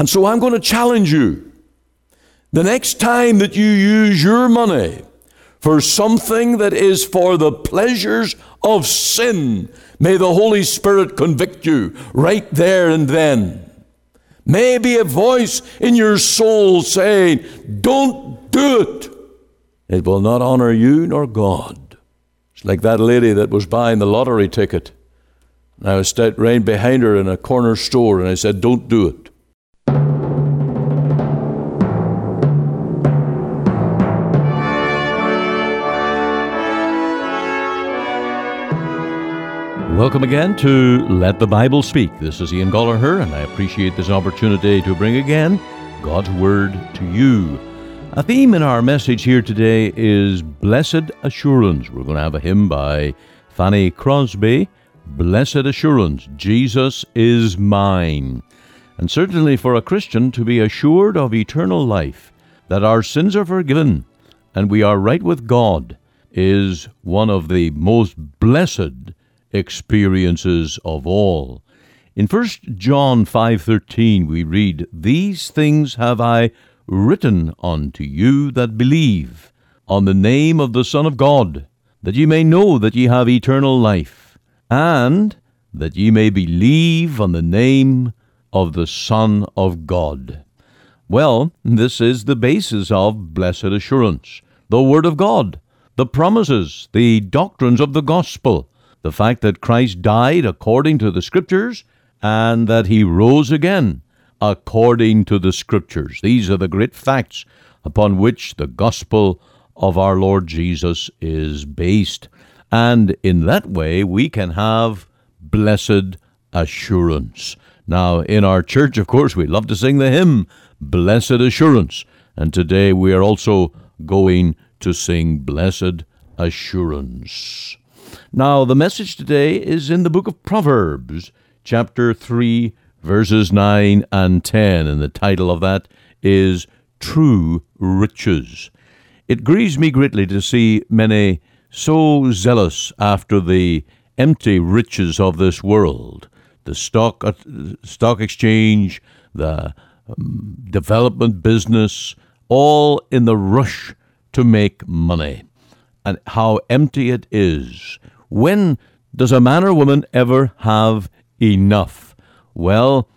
And so I'm going to challenge you. The next time that you use your money for something that is for the pleasures of sin, may the Holy Spirit convict you right there and then. May be a voice in your soul saying, Don't do it. It will not honor you nor God. It's like that lady that was buying the lottery ticket. And I was right behind her in a corner store, and I said, Don't do it. Welcome again to Let the Bible Speak. This is Ian Goligher, and I appreciate this opportunity to bring again God's Word to you. A theme in our message here today is Blessed Assurance. We're going to have a hymn by Fanny Crosby Blessed Assurance, Jesus is mine. And certainly for a Christian to be assured of eternal life, that our sins are forgiven, and we are right with God, is one of the most blessed experiences of all. In 1 John 5:13 we read, "These things have I written unto you that believe on the name of the Son of God, that ye may know that ye have eternal life, and that ye may believe on the name of the Son of God." Well, this is the basis of blessed assurance, the Word of God, the promises, the doctrines of the gospel, the fact that Christ died according to the Scriptures and that he rose again according to the Scriptures. These are the great facts upon which the gospel of our Lord Jesus is based. And in that way, we can have blessed assurance. Now, in our church, of course, we love to sing the hymn, Blessed Assurance. And today we are also going to sing Blessed Assurance. Now, the message today is in the book of Proverbs, chapter 3, verses 9 and 10, and the title of that is True Riches. It grieves me greatly to see many so zealous after the empty riches of this world, the stock, uh, stock exchange, the um, development business, all in the rush to make money, and how empty it is when does a man or woman ever have enough? Well,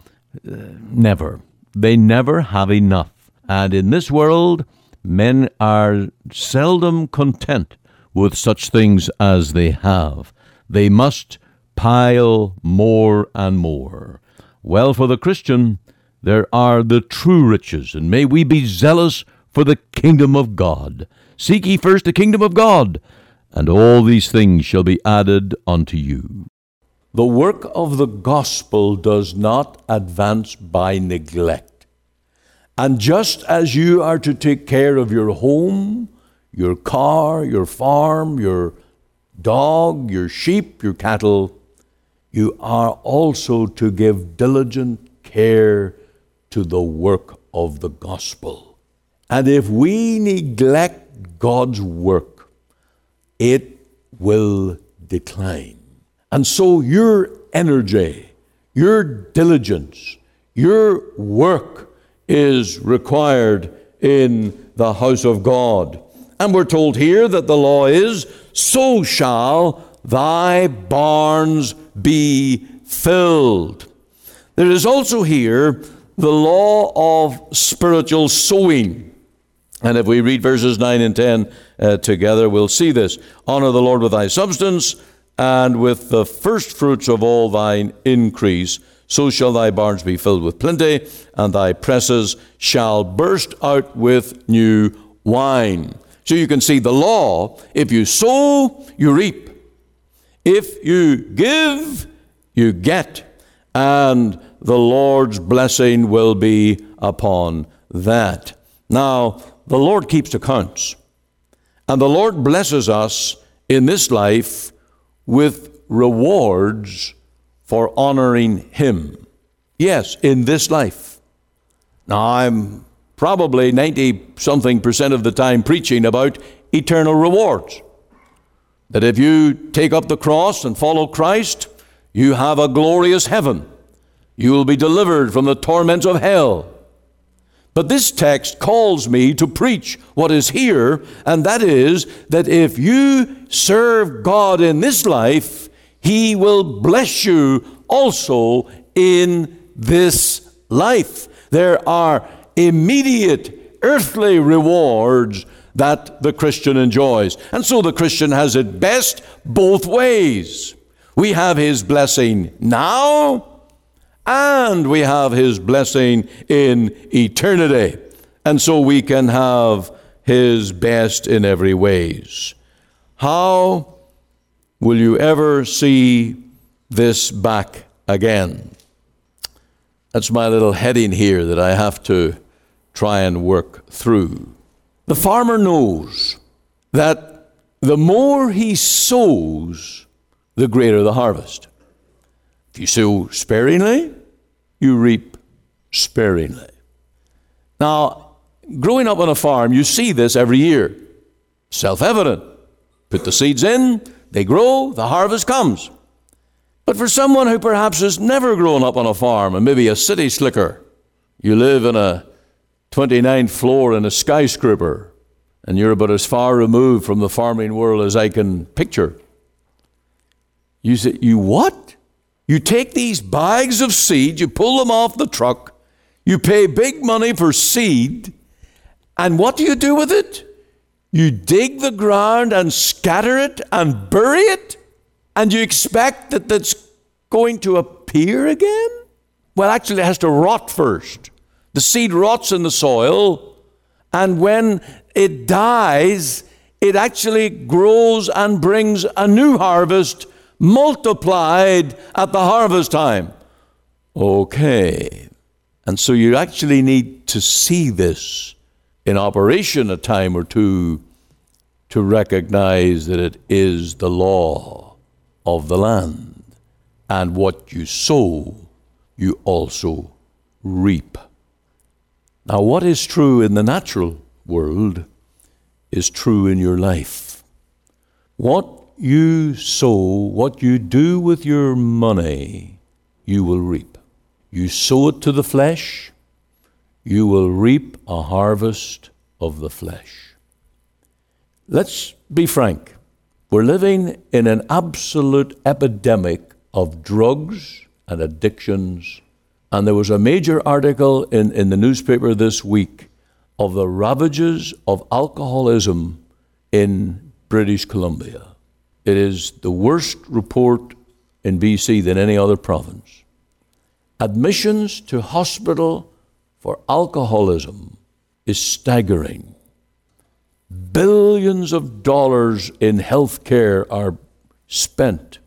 uh, never. They never have enough. And in this world, men are seldom content with such things as they have. They must pile more and more. Well, for the Christian, there are the true riches, and may we be zealous for the kingdom of God. Seek ye first the kingdom of God, and all these things shall be added unto you. The work of the gospel does not advance by neglect. And just as you are to take care of your home, your car, your farm, your dog, your sheep, your cattle, you are also to give diligent care to the work of the gospel. And if we neglect God's work, it will decline. And so your energy, your diligence, your work is required in the house of God. And we're told here that the law is, so shall thy barns be filled. There is also here the law of spiritual sowing. And if we read verses 9 and 10 uh, together, we'll see this. Honor the Lord with thy substance, and with the first fruits of all thine increase. So shall thy barns be filled with plenty, and thy presses shall burst out with new wine. So you can see the law if you sow, you reap. If you give, you get. And the Lord's blessing will be upon that. Now, the Lord keeps accounts. And the Lord blesses us in this life with rewards for honoring Him. Yes, in this life. Now, I'm probably 90 something percent of the time preaching about eternal rewards. That if you take up the cross and follow Christ, you have a glorious heaven. You will be delivered from the torments of hell. But this text calls me to preach what is here, and that is that if you serve God in this life, He will bless you also in this life. There are immediate earthly rewards that the Christian enjoys. And so the Christian has it best both ways. We have His blessing now and we have His blessing in eternity. And so we can have His best in every ways. How will you ever see this back again? That's my little heading here that I have to try and work through. The farmer knows that the more he sows, the greater the harvest. If you sow sparingly, you reap sparingly. Now, growing up on a farm, you see this every year. Self evident. Put the seeds in, they grow, the harvest comes. But for someone who perhaps has never grown up on a farm and maybe a city slicker, you live in a 29th floor in a skyscraper, and you're about as far removed from the farming world as I can picture. You say, You what? You take these bags of seed, you pull them off the truck, you pay big money for seed, and what do you do with it? You dig the ground and scatter it and bury it, and you expect that that's going to appear again? Well, actually, it has to rot first. The seed rots in the soil, and when it dies, it actually grows and brings a new harvest multiplied at the harvest time. Okay. And so you actually need to see this in operation a time or two to recognize that it is the law of the land. And what you sow, you also reap. Now, what is true in the natural world is true in your life. What you sow, what you do with your money, you will reap. You sow it to the flesh, you will reap a harvest of the flesh. Let's be frank. We're living in an absolute epidemic of drugs and addictions. And there was a major article in, in the newspaper this week of the ravages of alcoholism in British Columbia. It is the worst report in BC than any other province. Admissions to hospital for alcoholism is staggering. Billions of dollars in health care are spent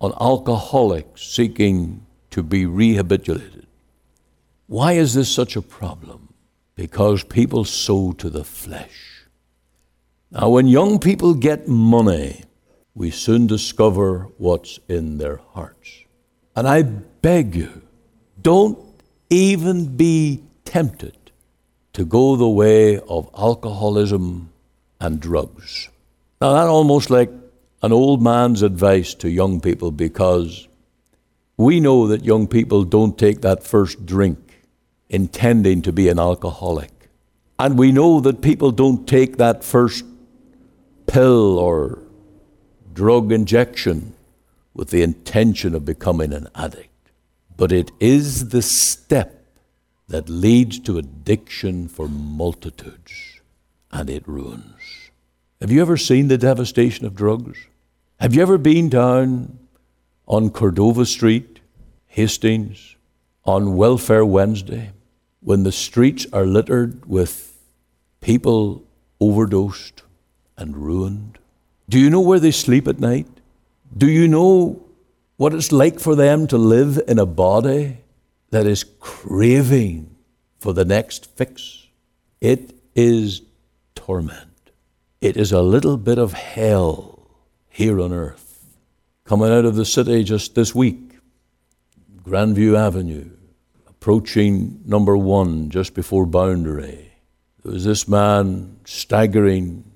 on alcoholics seeking to be rehabilitated. Why is this such a problem? Because people sow to the flesh. Now, when young people get money, we soon discover what's in their hearts. And I beg you, don't even be tempted to go the way of alcoholism and drugs. Now, that's almost like an old man's advice to young people because we know that young people don't take that first drink intending to be an alcoholic. And we know that people don't take that first pill or drug injection with the intention of becoming an addict. But it is the step that leads to addiction for multitudes, and it ruins. Have you ever seen the devastation of drugs? Have you ever been down on Cordova Street, Hastings, on Welfare Wednesday, when the streets are littered with people overdosed and ruined? Do you know where they sleep at night? Do you know what it's like for them to live in a body that is craving for the next fix? It is torment. It is a little bit of hell here on earth. Coming out of the city just this week, Grandview Avenue, approaching number one just before Boundary, there was this man staggering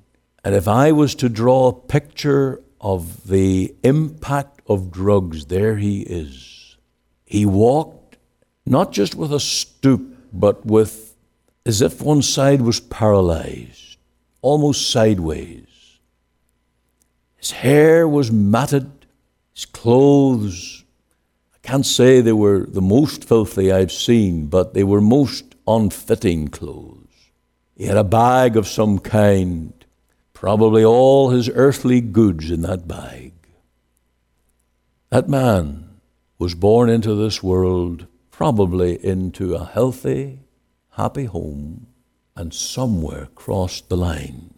and if I was to draw a picture of the impact of drugs, there he is. He walked not just with a stoop, but with as if one side was paralyzed, almost sideways. His hair was matted, his clothes, I can't say they were the most filthy I've seen, but they were most unfitting clothes. He had a bag of some kind, probably all his earthly goods in that bag. That man was born into this world, probably into a healthy, happy home, and somewhere crossed the line.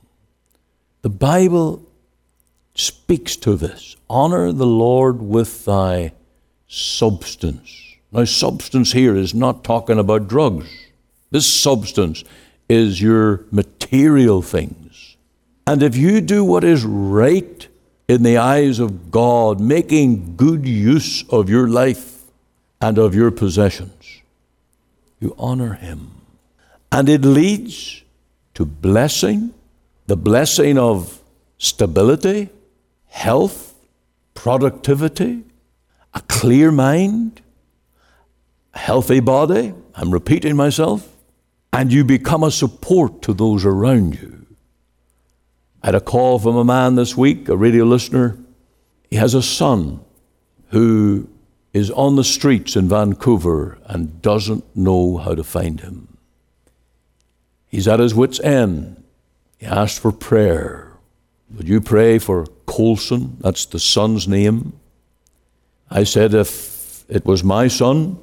The Bible speaks to this. Honor the Lord with thy substance. Now, substance here is not talking about drugs. This substance is your material things. And if you do what is right in the eyes of God, making good use of your life and of your possessions, you honor Him. And it leads to blessing, the blessing of stability, health, productivity, a clear mind, a healthy body. I'm repeating myself. And you become a support to those around you. I had a call from a man this week, a radio listener. He has a son who is on the streets in Vancouver and doesn't know how to find him. He's at his wits' end. He asked for prayer. Would you pray for Colson? That's the son's name. I said, if it was my son,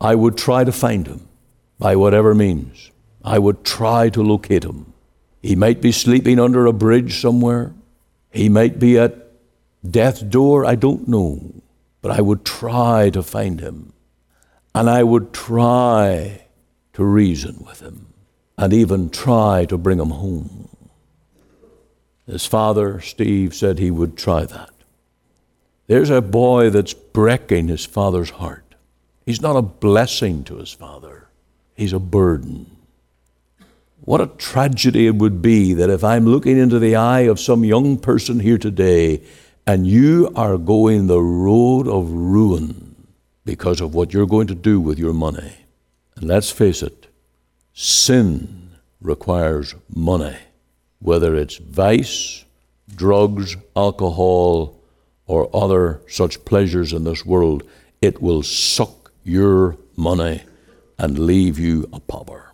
I would try to find him by whatever means. I would try to locate him. He might be sleeping under a bridge somewhere. He might be at death's door. I don't know. But I would try to find him. And I would try to reason with him and even try to bring him home. His father, Steve, said he would try that. There's a boy that's breaking his father's heart. He's not a blessing to his father, he's a burden. What a tragedy it would be that if I'm looking into the eye of some young person here today and you are going the road of ruin because of what you're going to do with your money. And let's face it, sin requires money whether it's vice, drugs, alcohol, or other such pleasures in this world, it will suck your money and leave you a pauper.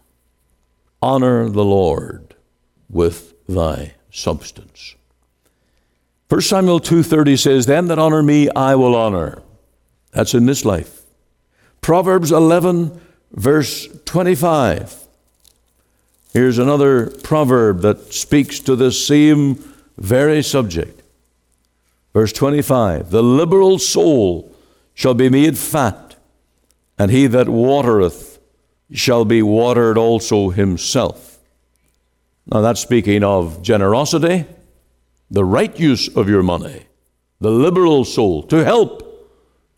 Honor the Lord with thy substance. 1 Samuel 2:30 says, "Them that honor me I will honor." That's in this life. Proverbs 11 verse 25 Here's another proverb that speaks to the same very subject. Verse 25 The liberal soul shall be made fat, and he that watereth shall be watered also himself. Now that's speaking of generosity, the right use of your money, the liberal soul, to help,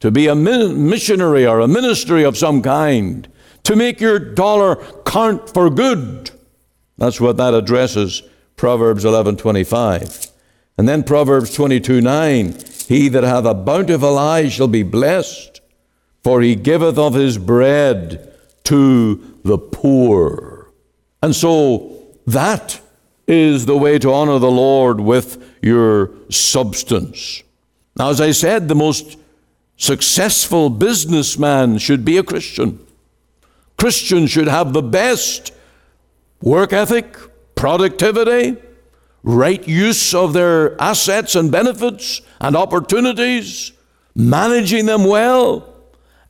to be a missionary or a ministry of some kind, to make your dollar count for good that's what that addresses Proverbs 11:25. And then Proverbs 22:9, he that hath a bountiful eye shall be blessed, for he giveth of his bread to the poor. And so that is the way to honor the Lord with your substance. Now, as I said, the most successful businessman should be a Christian. Christians should have the best work ethic, productivity, right use of their assets and benefits and opportunities, managing them well,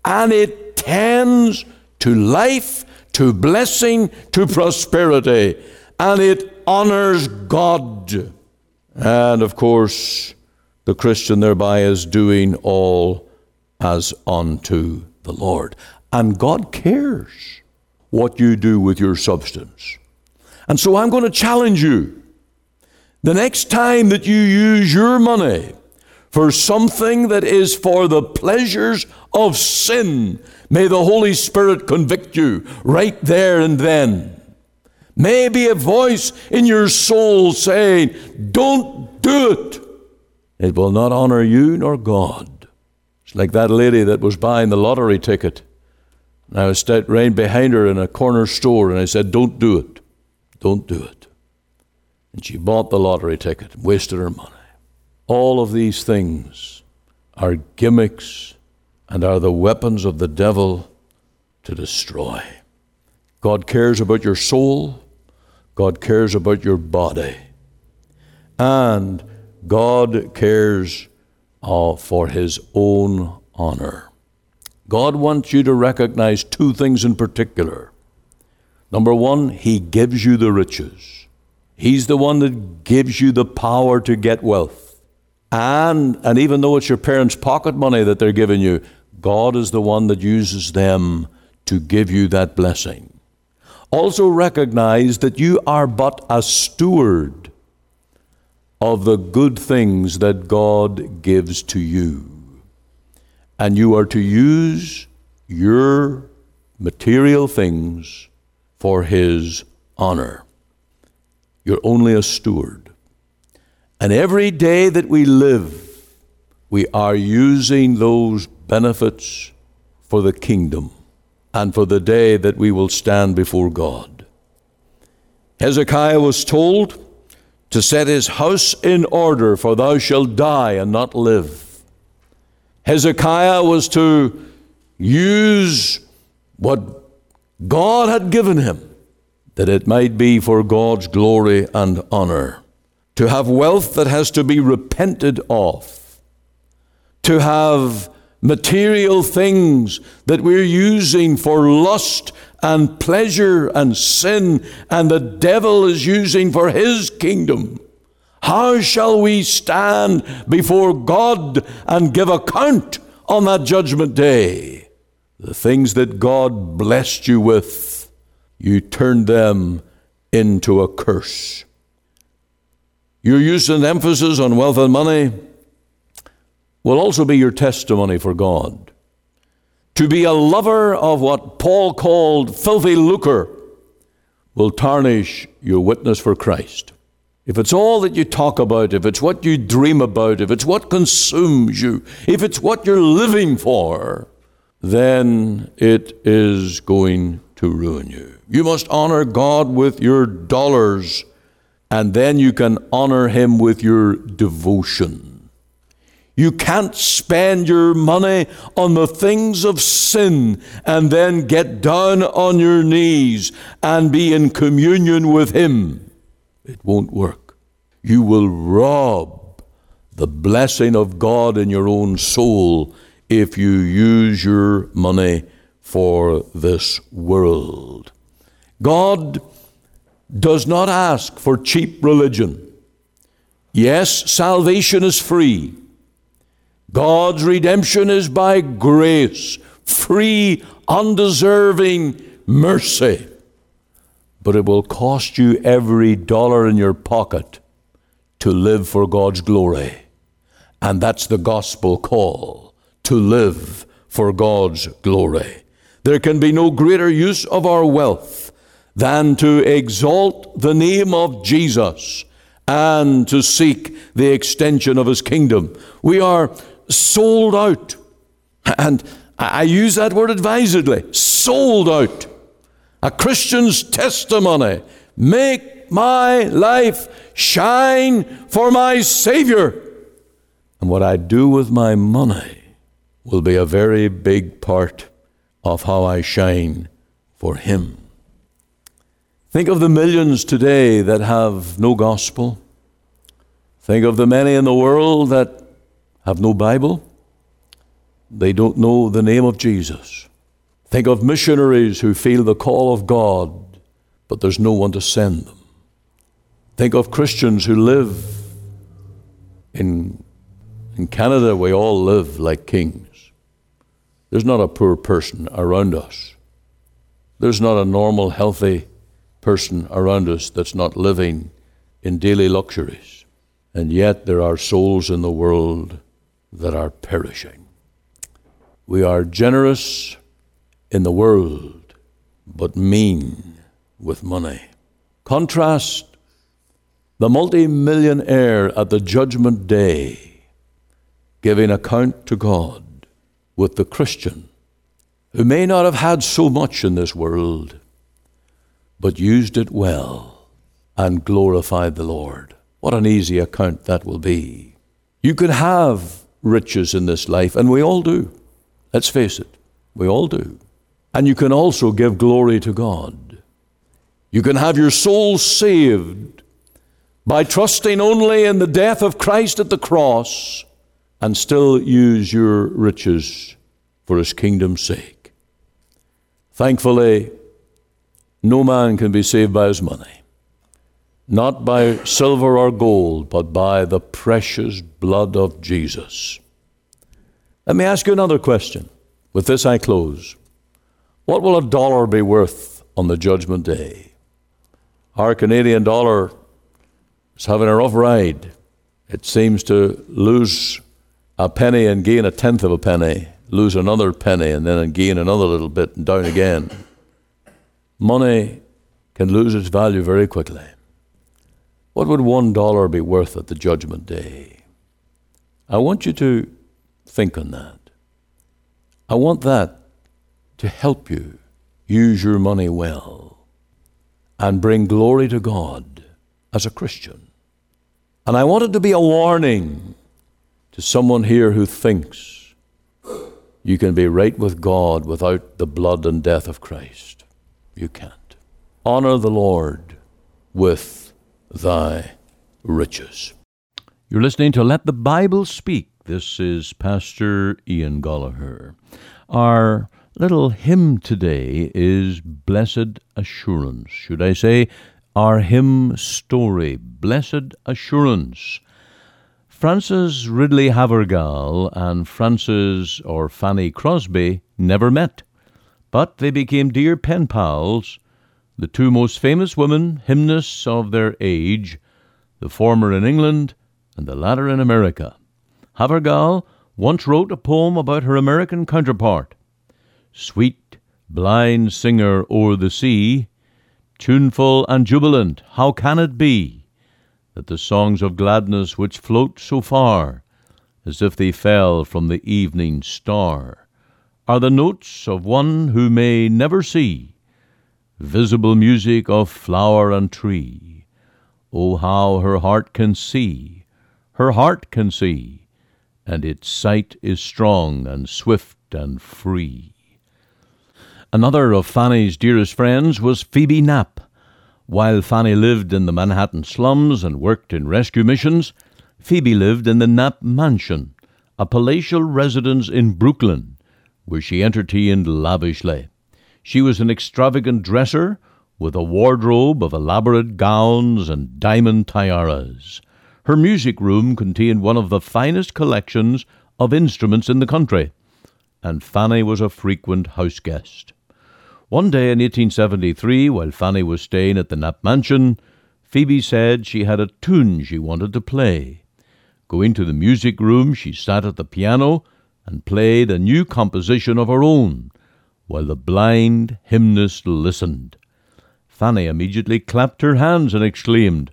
and it tends to life, to blessing, to prosperity, and it honors God. And of course, the Christian thereby is doing all as unto the Lord. And God cares what you do with your substance. And so I'm going to challenge you. The next time that you use your money for something that is for the pleasures of sin, may the Holy Spirit convict you right there and then. May be a voice in your soul saying, Don't do it. It will not honor you nor God. It's like that lady that was buying the lottery ticket And I was right behind her in a corner store, and I said, Don't do it. Don't do it. And she bought the lottery ticket, wasted her money. All of these things are gimmicks and are the weapons of the devil to destroy. God cares about your soul, God cares about your body, and God cares uh, for His own honor. God wants you to recognize two things in particular. Number one, He gives you the riches. He's the one that gives you the power to get wealth. And, and even though it's your parents' pocket money that they're giving you, God is the one that uses them to give you that blessing. Also recognize that you are but a steward of the good things that God gives to you and you are to use your material things for His honor. You're only a steward. And every day that we live, we are using those benefits for the kingdom and for the day that we will stand before God. Hezekiah was told to set his house in order, for thou shalt die and not live. Hezekiah was to use what God had given him, that it might be for God's glory and honor. To have wealth that has to be repented of. To have material things that we're using for lust and pleasure and sin, and the devil is using for his kingdom. How shall we stand before God and give account on that judgment day? The things that God blessed you with, you turned them into a curse. Your use and emphasis on wealth and money will also be your testimony for God. To be a lover of what Paul called filthy lucre will tarnish your witness for Christ if it's all that you talk about, if it's what you dream about, if it's what consumes you, if it's what you're living for, then it is going to ruin you. You must honor God with your dollars, and then you can honor Him with your devotion. You can't spend your money on the things of sin and then get down on your knees and be in communion with Him. It won't work you will rob the blessing of God in your own soul if you use your money for this world. God does not ask for cheap religion. Yes, salvation is free. God's redemption is by grace, free, undeserving mercy. But it will cost you every dollar in your pocket to live for God's glory. And that's the gospel call to live for God's glory. There can be no greater use of our wealth than to exalt the name of Jesus and to seek the extension of his kingdom. We are sold out. And I use that word advisedly sold out. A Christian's testimony. Make my life shine for my Savior. And what I do with my money will be a very big part of how I shine for Him. Think of the millions today that have no gospel. Think of the many in the world that have no Bible. They don't know the name of Jesus. Think of missionaries who feel the call of God, but there's no one to send them. Think of Christians who live in, in Canada, we all live like kings. There's not a poor person around us. There's not a normal, healthy person around us that's not living in daily luxuries. And yet there are souls in the world that are perishing. We are generous in the world, but mean with money. Contrast the multimillionaire at the judgment day, giving account to God with the Christian who may not have had so much in this world, but used it well and glorified the Lord. What an easy account that will be. You can have riches in this life, and we all do. Let's face it, we all do. And you can also give glory to God. You can have your soul saved by trusting only in the death of Christ at the cross and still use your riches for his kingdom's sake. Thankfully, no man can be saved by his money, not by silver or gold, but by the precious blood of Jesus. Let me ask you another question. With this I close. What will a dollar be worth on the judgment day? Our Canadian dollar is having a rough ride. It seems to lose a penny and gain a tenth of a penny, lose another penny and then gain another little bit and down again. Money can lose its value very quickly. What would one dollar be worth at the judgment day? I want you to think on that. I want that to help you use your money well and bring glory to God as a Christian. And I want it to be a warning to someone here who thinks you can be right with God without the blood and death of Christ. You can't. Honor the Lord with thy riches. You're listening to Let the Bible Speak. This is Pastor Ian Goligher. Our little hymn today is Blessed Assurance. Should I say, our hymn story, Blessed Assurance. Frances Ridley Havergal and Frances or Fanny Crosby never met, but they became dear pen pals, the two most famous women hymnists of their age, the former in England and the latter in America. Havergal once wrote a poem about her American counterpart. Sweet, blind singer o'er the sea, tuneful and jubilant, how can it be? that the songs of gladness which float so far, as if they fell from the evening star, are the notes of one who may never see visible music of flower and tree. Oh, how her heart can see, her heart can see, and its sight is strong and swift and free. Another of Fanny's dearest friends was Phoebe Knapp while Fanny lived in the Manhattan slums and worked in rescue missions, Phoebe lived in the Knapp Mansion, a palatial residence in Brooklyn, where she entertained lavishly. She was an extravagant dresser with a wardrobe of elaborate gowns and diamond tiaras. Her music room contained one of the finest collections of instruments in the country, and Fanny was a frequent house guest. One day in 1873, while Fanny was staying at the Knapp Mansion, Phoebe said she had a tune she wanted to play. Going to the music room, she sat at the piano and played a new composition of her own, while the blind hymnist listened. Fanny immediately clapped her hands and exclaimed,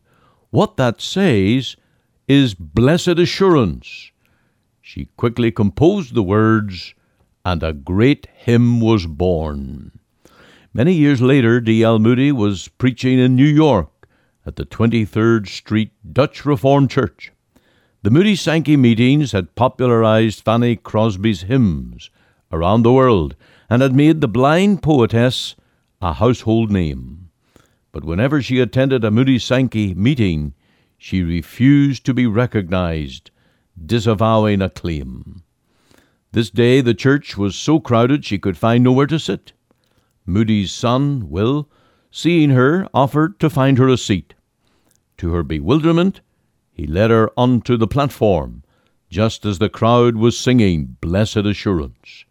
What that says is blessed assurance. She quickly composed the words, and a great hymn was born. Many years later, D.L. Moody was preaching in New York at the 23rd Street Dutch Reformed Church. The Moody Sankey meetings had popularized Fanny Crosby's hymns around the world and had made the blind poetess a household name. But whenever she attended a Moody Sankey meeting, she refused to be recognized, disavowing a claim. This day the church was so crowded she could find nowhere to sit. Moody's son, Will, seeing her, offered to find her a seat. To her bewilderment, he led her onto the platform, just as the crowd was singing Blessed Assurance.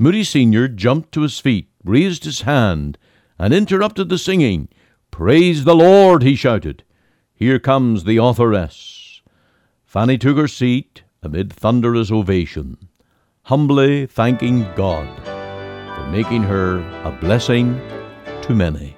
Moody Sr. jumped to his feet, raised his hand, and interrupted the singing. Praise the Lord, he shouted. Here comes the authoress. Fanny took her seat amid thunderous ovation, humbly thanking God for making her a blessing to many.